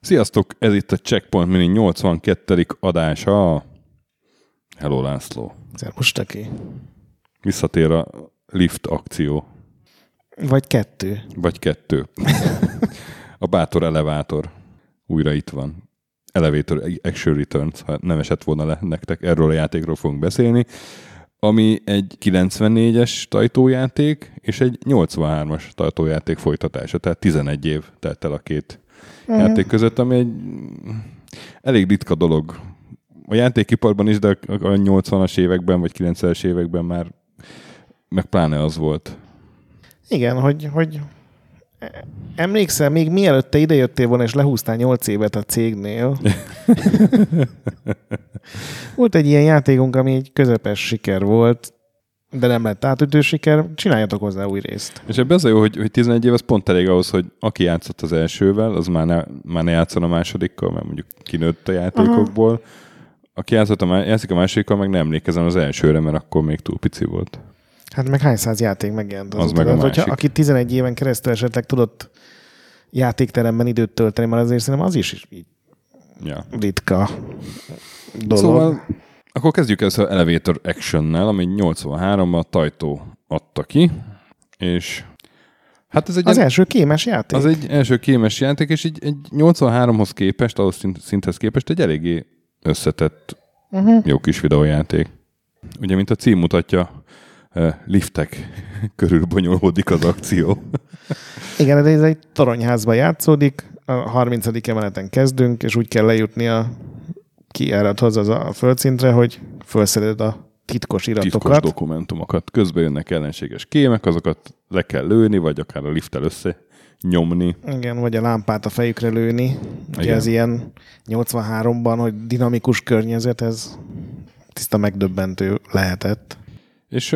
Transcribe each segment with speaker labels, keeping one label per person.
Speaker 1: Sziasztok, ez itt a Checkpoint Mini 82. adása. Hello László.
Speaker 2: Szervus, Taki.
Speaker 1: Visszatér a lift akció.
Speaker 2: Vagy kettő.
Speaker 1: Vagy kettő. a bátor elevátor újra itt van. Elevator Action Returns, ha nem esett volna le nektek, erről a játékról fogunk beszélni, ami egy 94-es tajtójáték és egy 83-as tajtójáték folytatása, tehát 11 év telt el a két uh-huh. játék között, ami egy elég ritka dolog. A játékiparban is, de a 80-as években vagy 90-es években már meg pláne az volt.
Speaker 2: Igen, hogy, hogy emlékszel, még mielőtt te idejöttél volna, és lehúztál 8 évet a cégnél, volt egy ilyen játékunk, ami egy közepes siker volt, de nem lett átütő siker, csináljatok hozzá új részt.
Speaker 1: És ebben az a jó, hogy, hogy 11 év az pont elég ahhoz, hogy aki játszott az elsővel, az már ne, már ne játszon a másodikkal, mert mondjuk kinőtt a játékokból. Aha. Aki játszott a, játszik a másodikkal, meg nem emlékezem az elsőre, mert akkor még túl pici volt.
Speaker 2: Hát meg hány száz játék megjelent
Speaker 1: az, az meg a.
Speaker 2: Hogyha aki 11 éven keresztül esetleg tudott játékteremben időt tölteni, mert azért szerintem az is így ja. ritka dolog. Szóval
Speaker 1: akkor kezdjük ezt az Elevator Action-nel, ami 83-ban Tajtó adta ki, és
Speaker 2: Hát ez egy az első kémes játék.
Speaker 1: Az egy első kémes játék, és egy, egy 83-hoz képest, ahhoz szint, szinthez képest egy eléggé összetett uh-huh. jó kis videójáték. Ugye, mint a cím mutatja, liftek körül bonyolódik az akció.
Speaker 2: Igen, ez egy toronyházban játszódik, a 30. emeleten kezdünk, és úgy kell lejutni a kiárathoz az a földszintre, hogy felszeded a titkos iratokat.
Speaker 1: Titkos dokumentumokat. Közben jönnek ellenséges kémek, azokat le kell lőni, vagy akár a lifttel össze nyomni.
Speaker 2: Igen, vagy a lámpát a fejükre lőni. Ugye Igen. ez ilyen 83-ban, hogy dinamikus környezet, ez tiszta megdöbbentő lehetett.
Speaker 1: És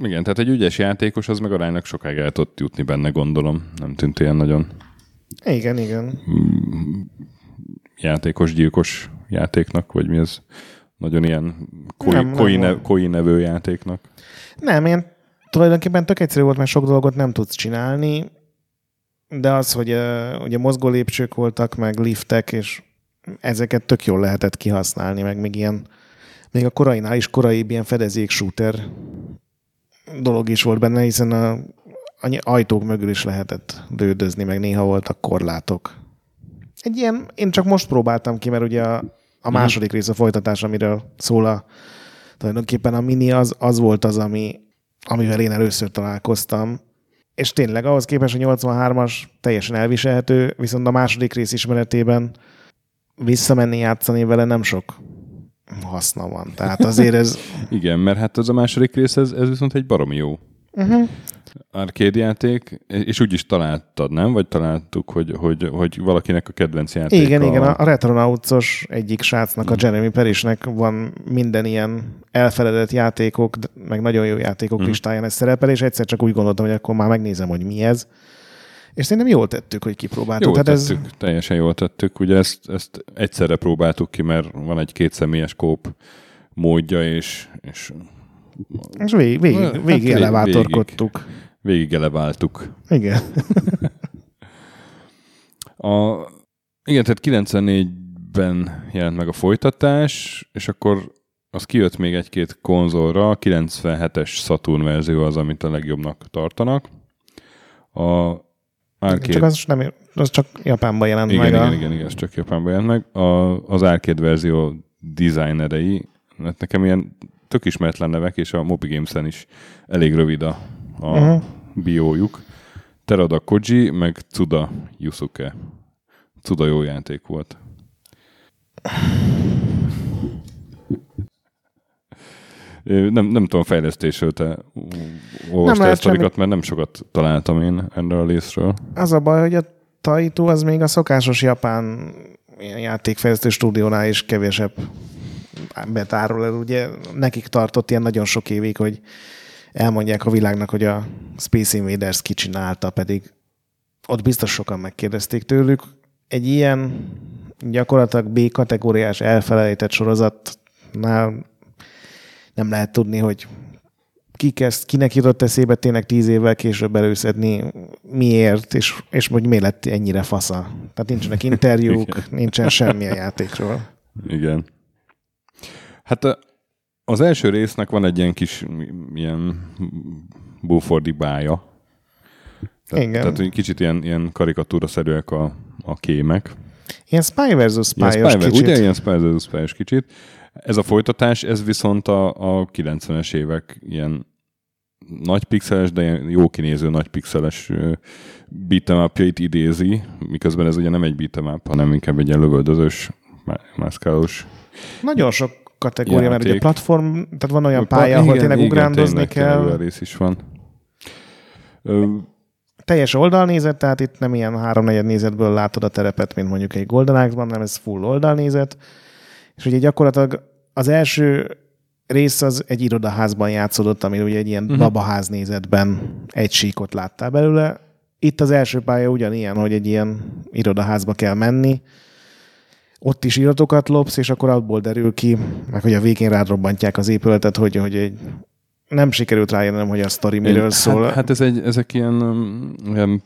Speaker 1: igen, tehát egy ügyes játékos, az meg aránylag sokáig el tudott jutni benne, gondolom. Nem tűnt ilyen nagyon...
Speaker 2: Igen, igen.
Speaker 1: Játékos, gyilkos játéknak, vagy mi ez? Nagyon ilyen koi, nem, koi, nem ne, koi nevő játéknak.
Speaker 2: Nem, én tulajdonképpen tök egyszerű volt, mert sok dolgot nem tudsz csinálni, de az, hogy uh, ugye mozgó lépcsők voltak, meg liftek, és ezeket tök jól lehetett kihasználni, meg még ilyen még a korainál is korai ilyen fedezék shooter dolog is volt benne, hiszen a, ajtók mögül is lehetett lődözni, meg néha voltak korlátok. Egy ilyen, én csak most próbáltam ki, mert ugye a, a mhm. második rész a folytatás, amiről szól a tulajdonképpen a mini, az, az volt az, ami, amivel én először találkoztam, és tényleg ahhoz képest a 83-as teljesen elviselhető, viszont a második rész ismeretében visszamenni játszani vele nem sok haszna van. Tehát azért ez...
Speaker 1: Igen, mert hát az a második rész, ez, ez viszont egy baromi jó. Uh-huh. Arcade játék, és úgy is találtad, nem? Vagy találtuk, hogy, hogy, hogy valakinek a kedvenc játéka.
Speaker 2: Igen, igen, a Retronauts-os egyik srácnak, a Jeremy Perisnek van minden ilyen elfeledett játékok, meg nagyon jó játékok uh-huh. listáján ez szerepel, és egyszer csak úgy gondoltam, hogy akkor már megnézem, hogy mi ez. És szerintem jól tettük, hogy kipróbáltuk.
Speaker 1: Jól hát tettük, ez... teljesen jól tettük. Ugye ezt, ezt egyszerre próbáltuk ki, mert van egy kétszemélyes kóp módja, és, és
Speaker 2: és végig, végig, hát végig elevátorkodtuk.
Speaker 1: Végig, végig eleváltuk.
Speaker 2: Igen.
Speaker 1: a, igen, tehát 94-ben jelent meg a folytatás, és akkor az kijött még egy-két konzolra, a 97-es Saturn verzió az, amit a legjobbnak tartanak. A
Speaker 2: Arcade... Csak az, nem, az csak Japánban jelent
Speaker 1: igen,
Speaker 2: meg.
Speaker 1: Igen, a... igen, igen, ez csak Japánban jelent meg. A, az arcade verzió designerei, hát nekem ilyen tök ismeretlen nevek, és a Moby Games-en is elég rövid a, a uh-huh. biójuk. Terada Koji, meg Tsuda Yusuke. Tsuda jó játék volt. Nem, nem tudom, fejlesztésről te olvastál ezt mert nem sokat találtam én erről a részről.
Speaker 2: Az a baj, hogy a Taito az még a szokásos japán játékfejlesztő stúdiónál is kevésebb betárul el. Ugye nekik tartott ilyen nagyon sok évig, hogy elmondják a világnak, hogy a Space Invaders kicsinálta, pedig ott biztos sokan megkérdezték tőlük. Egy ilyen gyakorlatilag B kategóriás elfelejtett sorozatnál nem lehet tudni, hogy ki kezd, kinek jutott eszébe tényleg tíz évvel később előszedni, miért, és, és hogy miért lett ennyire fasza. Tehát nincsenek interjúk, nincsen semmi a játékról.
Speaker 1: Igen. Hát az első résznek van egy ilyen kis ilyen búfordi bája. Tehát,
Speaker 2: Igen.
Speaker 1: tehát kicsit ilyen, ilyen karikatúraszerűek a, a kémek.
Speaker 2: Ilyen Spy vs. spy
Speaker 1: Ilyen Spy,
Speaker 2: kicsit.
Speaker 1: ugye ilyen Spy vs. spy kicsit. Ez a folytatás, ez viszont a, a 90-es évek ilyen nagy pixeles, de ilyen jó kinéző nagy pixeles beat'em upjait idézi, miközben ez ugye nem egy beat'em up, hanem inkább egy ilyen lövöldözős, má- mászkálós.
Speaker 2: Nagyon sok kategória, mert ugye
Speaker 1: Játék.
Speaker 2: platform, tehát van olyan pálya, ahol
Speaker 1: igen,
Speaker 2: tényleg
Speaker 1: igen,
Speaker 2: ugrándozni
Speaker 1: tényleg, tényleg
Speaker 2: kell.
Speaker 1: olyan rész is van. Ö,
Speaker 2: teljes oldalnézet, tehát itt nem ilyen háromnegyed nézetből látod a terepet, mint mondjuk egy Golden Axe-ban, hanem ez full oldalnézet. És ugye gyakorlatilag az első rész az egy irodaházban játszódott, ami ugye egy ilyen uh-huh. babaház nézetben egy síkot láttál belőle. Itt az első pálya ugyanilyen, hogy egy ilyen irodaházba kell menni, ott is iratokat lopsz, és akkor abból derül ki, meg hogy a végén rád robbantják az épületet, hogy, hogy egy nem sikerült rájönnöm, hogy a sztori miről szól.
Speaker 1: Hát, hát ez egy, ezek ilyen, um, ilyen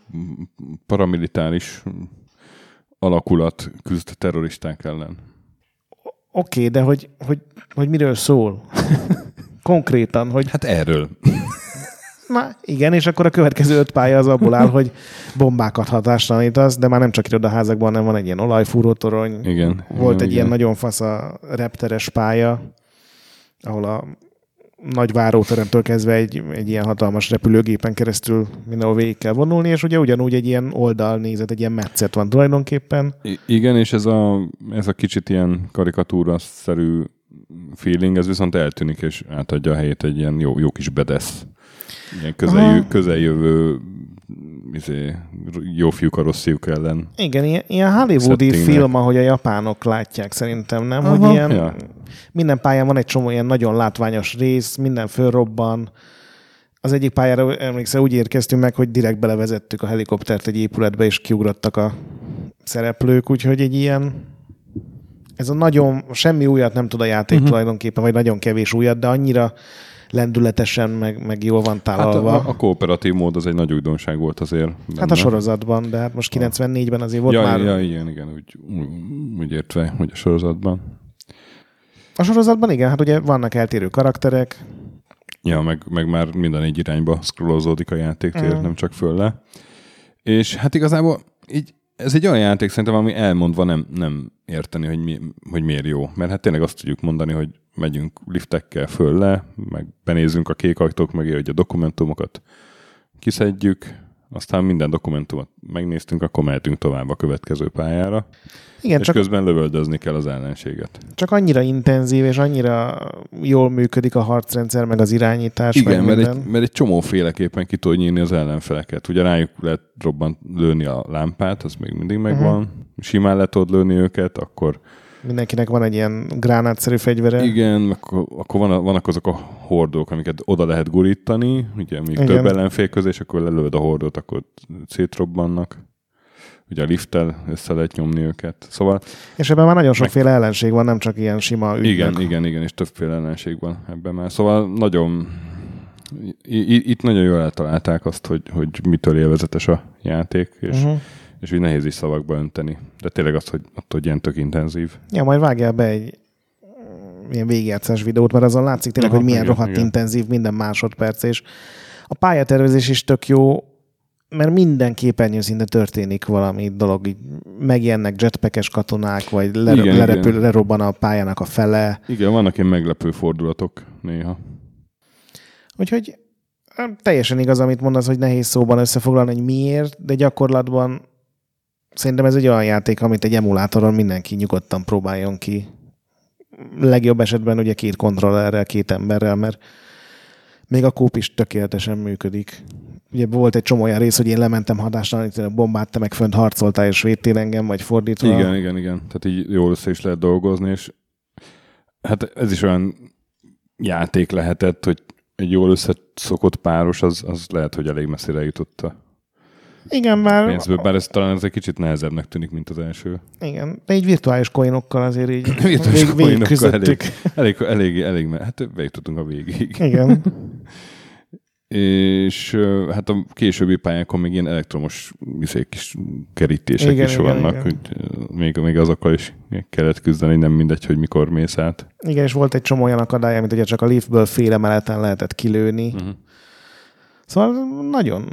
Speaker 1: paramilitáris alakulat küzd terroristák ellen.
Speaker 2: Oké, okay, de hogy, hogy, hogy miről szól? Konkrétan, hogy
Speaker 1: Hát erről.
Speaker 2: na igen, és akkor a következő öt pálya az abból áll, hogy bombákat hatástalanítasz, de már nem csak irodaházakban, hanem van egy ilyen olajfúrótorony.
Speaker 1: Igen.
Speaker 2: Volt
Speaker 1: igen,
Speaker 2: egy ilyen nagyon fasz a repteres pálya, ahol a nagy váróteremtől kezdve egy, egy ilyen hatalmas repülőgépen keresztül mindenhol végig kell vonulni, és ugye ugyanúgy egy ilyen oldalnézet, egy ilyen metszet van tulajdonképpen.
Speaker 1: I- Igen, és ez a, ez a kicsit ilyen karikatúra-szerű feeling, ez viszont eltűnik, és átadja a helyét egy ilyen jó, jó kis bedesz. Ilyen közeljö,
Speaker 2: Aha.
Speaker 1: közeljövő izé, jó fiúk a rossz fiúk ellen.
Speaker 2: Igen, ilyen, ilyen hollywoodi
Speaker 1: Settingnek.
Speaker 2: film, ahogy a japánok látják szerintem, nem?
Speaker 1: Aha.
Speaker 2: Hogy ilyen,
Speaker 1: Ja.
Speaker 2: minden pályán van egy csomó ilyen nagyon látványos rész, minden fölrobban. Az egyik pályára emlékszel, úgy érkeztünk meg, hogy direkt belevezettük a helikoptert egy épületbe, és kiugrottak a szereplők, úgyhogy egy ilyen ez a nagyon, semmi újat nem tud a játék uh-huh. tulajdonképpen, vagy nagyon kevés újat, de annyira lendületesen, meg, meg jól van
Speaker 1: Hát
Speaker 2: tálalva.
Speaker 1: a, a kooperatív mód az egy nagy újdonság volt azért.
Speaker 2: Hát
Speaker 1: benne.
Speaker 2: a sorozatban, de hát most 94-ben azért volt
Speaker 1: ja,
Speaker 2: már...
Speaker 1: ja, igen, igen, úgy, úgy értve, hogy a sorozatban.
Speaker 2: A sorozatban igen, hát ugye vannak eltérő karakterek,
Speaker 1: Ja, meg, meg már minden egy irányba scrollozódik a játéktér,
Speaker 2: Mhm.
Speaker 1: nem csak föl le. És hát igazából így, ez egy olyan játék szerintem, ami elmondva nem, nem érteni, hogy, mi, hogy miért jó. Mert hát tényleg azt tudjuk mondani, hogy megyünk liftekkel föl le, meg benézünk a kék ajtók mögé, hogy a dokumentumokat kiszedjük, aztán minden dokumentumot megnéztünk, akkor mehetünk tovább a következő pályára.
Speaker 2: Igen,
Speaker 1: és
Speaker 2: csak,
Speaker 1: közben lövöldözni kell az ellenséget.
Speaker 2: csak annyira intenzív, és annyira jól működik a harcrendszer, meg az irányítás,
Speaker 1: Igen, mert
Speaker 2: minden.
Speaker 1: egy, mert egy csomóféleképpen ki tudod nyírni az ellenfeleket. Ugye rájuk lehet robbant lőni a lámpát, az még mindig megvan. Uh-huh. Simán le tudod lőni őket, akkor
Speaker 2: Mindenkinek van egy ilyen gránátszerű fegyvere.
Speaker 1: igen, akkor, akkor van, vannak azok a hordók, amiket oda lehet gurítani, ugye még
Speaker 2: Igen.
Speaker 1: több ellenfél közé, és akkor lelőd a hordót, akkor szétrobbannak. Ugye a lifttel össze lehet nyomni őket. Szóval
Speaker 2: És ebben már nagyon sokféle ellenség van, nem csak ilyen sima ügynök.
Speaker 1: Igen, igen, igen, és többféle ellenség van ebben már. Szóval nagyon, itt nagyon jól eltalálták azt, hogy, hogy mitől élvezetes a játék, és, uh-huh. És úgy nehéz is szavakba önteni. De tényleg azt, hogy attól, hogy ilyen tök intenzív.
Speaker 2: Ja, majd vágjál be egy mm, ilyen végigjátszás videót, mert azon látszik tényleg,
Speaker 1: Aha,
Speaker 2: hogy milyen
Speaker 1: igen,
Speaker 2: rohadt
Speaker 1: igen.
Speaker 2: intenzív minden másodperc, és a pályatervezés is tök jó, mert minden képernyő szinte történik valami dolog, így megjelennek jetpackes katonák, vagy ler-
Speaker 1: Igen,
Speaker 2: lerepül,
Speaker 1: igen.
Speaker 2: lerobban a pályának a fele.
Speaker 1: Igen, vannak ilyen meglepő fordulatok néha.
Speaker 2: Úgyhogy ö, teljesen igaz, amit mondasz, hogy nehéz szóban összefoglalni, hogy miért, de gyakorlatban szerintem ez egy olyan játék, amit egy emulátoron mindenki nyugodtan próbáljon ki. Legjobb esetben ugye két kontrollerrel, két emberrel, mert még a kóp is tökéletesen működik. Ugye volt egy csomó olyan rész, hogy én lementem hadástalanítani a bombát, te meg fönt harcoltál és védtél engem, vagy fordítva.
Speaker 1: Igen, igen, igen. Tehát így jól össze is lehet dolgozni, és hát ez is olyan játék lehetett, hogy egy jól összeszokott páros, az, az lehet, hogy elég messzire jutott a
Speaker 2: Igen, már...
Speaker 1: pénzből, bár ez talán ez egy kicsit nehezebbnek tűnik, mint az első.
Speaker 2: Igen, de így virtuális coinokkal azért így
Speaker 1: Virtuális
Speaker 2: vég,
Speaker 1: coinokkal
Speaker 2: küzdöttük.
Speaker 1: Elég, elég, elég, elég hát végig tudtunk a végig.
Speaker 2: Igen.
Speaker 1: És hát a későbbi pályákon még ilyen elektromos viszék is, kerítések
Speaker 2: Igen,
Speaker 1: is
Speaker 2: igen,
Speaker 1: vannak,
Speaker 2: igen.
Speaker 1: hogy még, még azokkal is kellett küzdeni, nem mindegy, hogy mikor mész át.
Speaker 2: Igen, és volt egy csomó olyan akadály, amit ugye csak a liftből fél emeleten lehetett kilőni.
Speaker 1: Mhm.
Speaker 2: Szóval nagyon,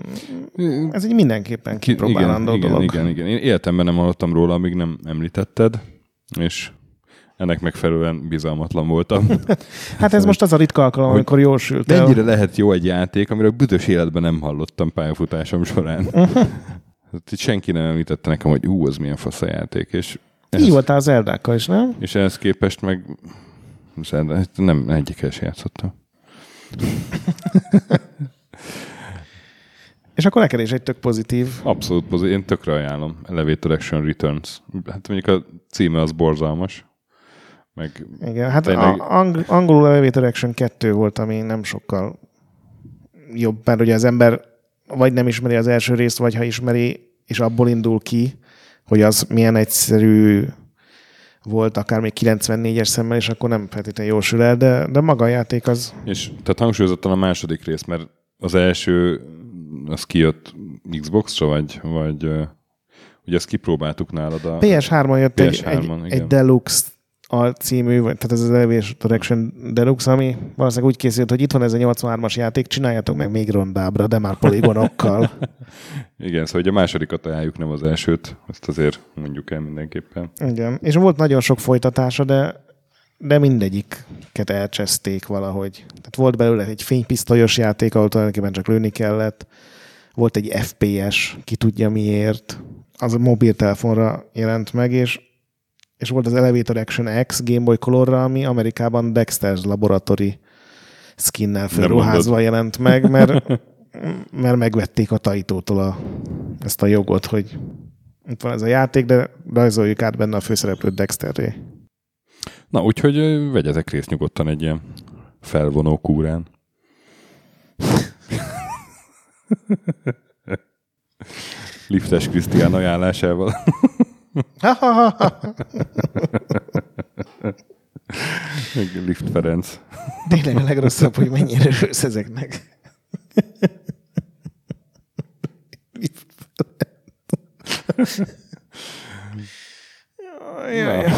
Speaker 2: ez egy mindenképpen kipróbálandó
Speaker 1: igen,
Speaker 2: dolog.
Speaker 1: Igen, igen, igen. Én életemben nem hallottam róla, amíg nem említetted, és ennek megfelelően bizalmatlan voltam.
Speaker 2: Hát ez most az a ritka alkalom,
Speaker 1: Hogy
Speaker 2: amikor jól sült
Speaker 1: De
Speaker 2: el.
Speaker 1: ennyire lehet jó egy játék, amiről büdös életben nem hallottam pályafutásom során. Hát Itt senki nem említette nekem, hogy ú, az milyen fasz a játék, és
Speaker 2: Így
Speaker 1: ehhez,
Speaker 2: voltál az Eldákkal is, nem?
Speaker 1: és ehhez képest meg Zelda- nem egyikkel sem játszottam.
Speaker 2: És akkor neked is egy tök pozitív.
Speaker 1: Abszolút pozitív, én tökre ajánlom. Elevator Action Returns. Hát mondjuk a címe az borzalmas. Meg
Speaker 2: Igen, hát
Speaker 1: Tényleg-
Speaker 2: a, ang, angolul Elevator Action 2 volt, ami nem sokkal jobb, mert ugye az ember vagy nem ismeri az első részt, vagy ha ismeri, és abból indul ki, hogy az milyen egyszerű volt, akár még 94-es szemmel, és akkor nem feltétlenül jól sül el, de, de maga a játék az
Speaker 1: És tehát hangsúlyozottan a második rész, mert az első, az kijött Xbox-ra, vagy, vagy ugye ezt kipróbáltuk nálad a...
Speaker 2: PS3-on jött egy,
Speaker 1: PS3-on,
Speaker 2: egy,
Speaker 1: igen.
Speaker 2: egy Deluxe a című, tehát ez az Elevation Direction Deluxe, ami valószínűleg úgy készült, hogy itt van ez a 83-as játék, csináljátok meg még rondábbra, de már poligonokkal.
Speaker 1: Igen, szóval ugye a másodikat ajánljuk, nem az elsőt. Ezt azért mondjuk el mindenképpen.
Speaker 2: Igen, és volt nagyon sok folytatása, de, de mindegyiket elcseszték valahogy. Tehát volt belőle egy fénypisztolyos játék, ahol tulajdonképpen csak lőni kellett. Volt egy FPS, ki tudja miért. Az a mobiltelefonra jelent meg, és, és volt az Elevator Action X Game Boy Colorra, ami Amerikában Dexter's Laboratory skinnel felruházva jelent meg, mert, mert megvették a Taitótól a, ezt a jogot, hogy itt van ez a játék, de rajzoljuk át benne a főszereplőt Dexterré.
Speaker 1: Na, úgyhogy vegyetek részt nyugodtan egy ilyen felvonó kúrán. Liftes Krisztián ajánlásával. Lift Ferenc.
Speaker 2: Tényleg a legrosszabb, hogy mennyire örülsz ezeknek. Jaj,
Speaker 1: Na.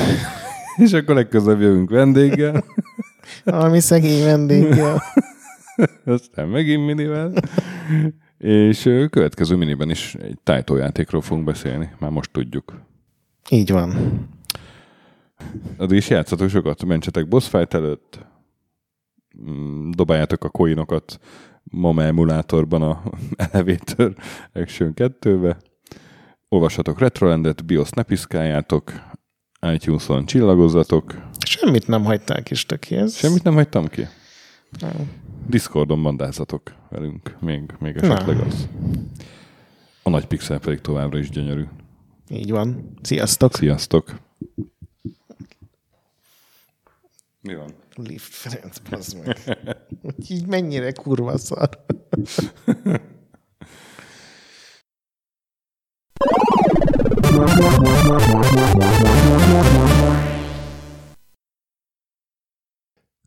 Speaker 1: És akkor legközelebb jövünk vendéggel.
Speaker 2: Valami szegény vendéggel.
Speaker 1: Aztán megint minivel. És következő miniben is egy tájtójátékról fogunk beszélni. Már most tudjuk.
Speaker 2: Így van.
Speaker 1: Addig is játszatok sokat, mentsetek boss fight előtt, Mm, dobáljátok a coinokat MAMA emulátorban a Elevator Action 2-be, olvassatok Retrolandet, BIOS ne piszkáljátok, iTunes-on csillagozzatok,
Speaker 2: Semmit nem hagyták is töké. Ez...
Speaker 1: semmit nem hagytam ki.
Speaker 2: Nem.
Speaker 1: Discordon bandázzatok velünk, még, még esetleg az. A nagy pixel pedig továbbra is gyönyörű.
Speaker 2: Így van. Sziasztok.
Speaker 1: Sziasztok! Mi van?
Speaker 2: Lift Ferenc, bazd meg. Hogy így mennyire kurva szar.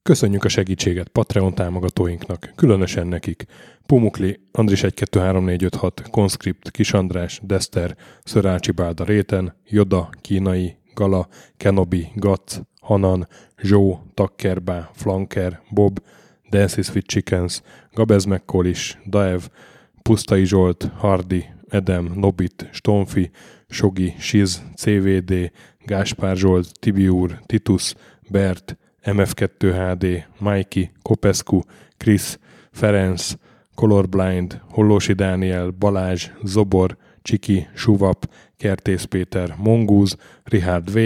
Speaker 3: Köszönjük a segítséget Patreon támogatóinknak, különösen nekik. Pumukli, Andris 1 2 3 4 5 6, Conscript, Kis András, Dester, Szörácsi Bálda Réten, Joda, Kínai, Gala, Kenobi, Gac, Hanan, Zsó, Takkerbá, Flanker, Bob, Dances with Chickens, Gabez Mekkolis, Daev, Pusztai Zsolt, Hardi, Edem, Nobit, Stonfi, Sogi, Siz, CVD, Gáspár Zsolt, Tibiúr, Titus, Bert, MF2 HD, Mikey, Kopescu, Krisz, Ferenc, Colorblind, Hollósi Dániel, Balázs, Zobor, Csiki, Suvap, Kertész Péter, Mongúz, Richard V,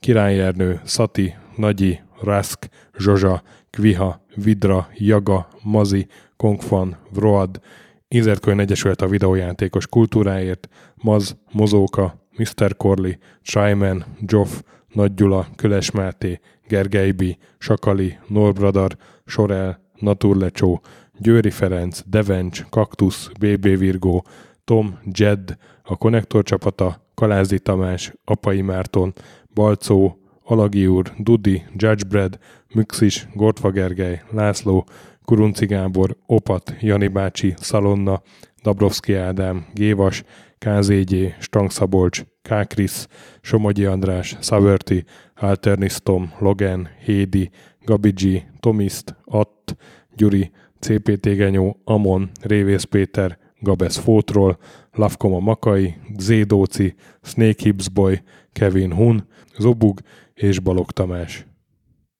Speaker 3: Király Ernő, Szati, Nagyi, Rask, Zsozsa, Kviha, Vidra, Jaga, Mazi, Kongfan, Vroad, Inzertcoin Egyesület a videójátékos kultúráért, Maz, Mozóka, Mr. Corley, Tryman, Joff, Nagy Gyula, Köles Máté, Gergely B., Sakali, Norbradar, Sorel, Naturlecsó, Győri Ferenc, Devencs, Kaktusz, BB Virgó, Tom, Jed, a Konnektor csapata, Kalázi Tamás, Apai Márton, Balcó, Alagi úr, Dudi, Judgebred, Müxis, Gortva Gergely, László, Kurunci Gábor, Opat, Jani bácsi, Szalonna, Dabrowski Ádám, Gévas, KZG, Stang Szabolcs, K. Krisz, Somogyi András, Szaverti, Alternis Tom, Logan, Hédi, Gabigi, Tomiszt, Att, Gyuri, CPT Genyó, Amon, Révész Péter, Gabesz Fótról, Lavkoma Makai, Zédóci, Snake Hips Boy, Kevin Hun, Zobug és Balog Tamás.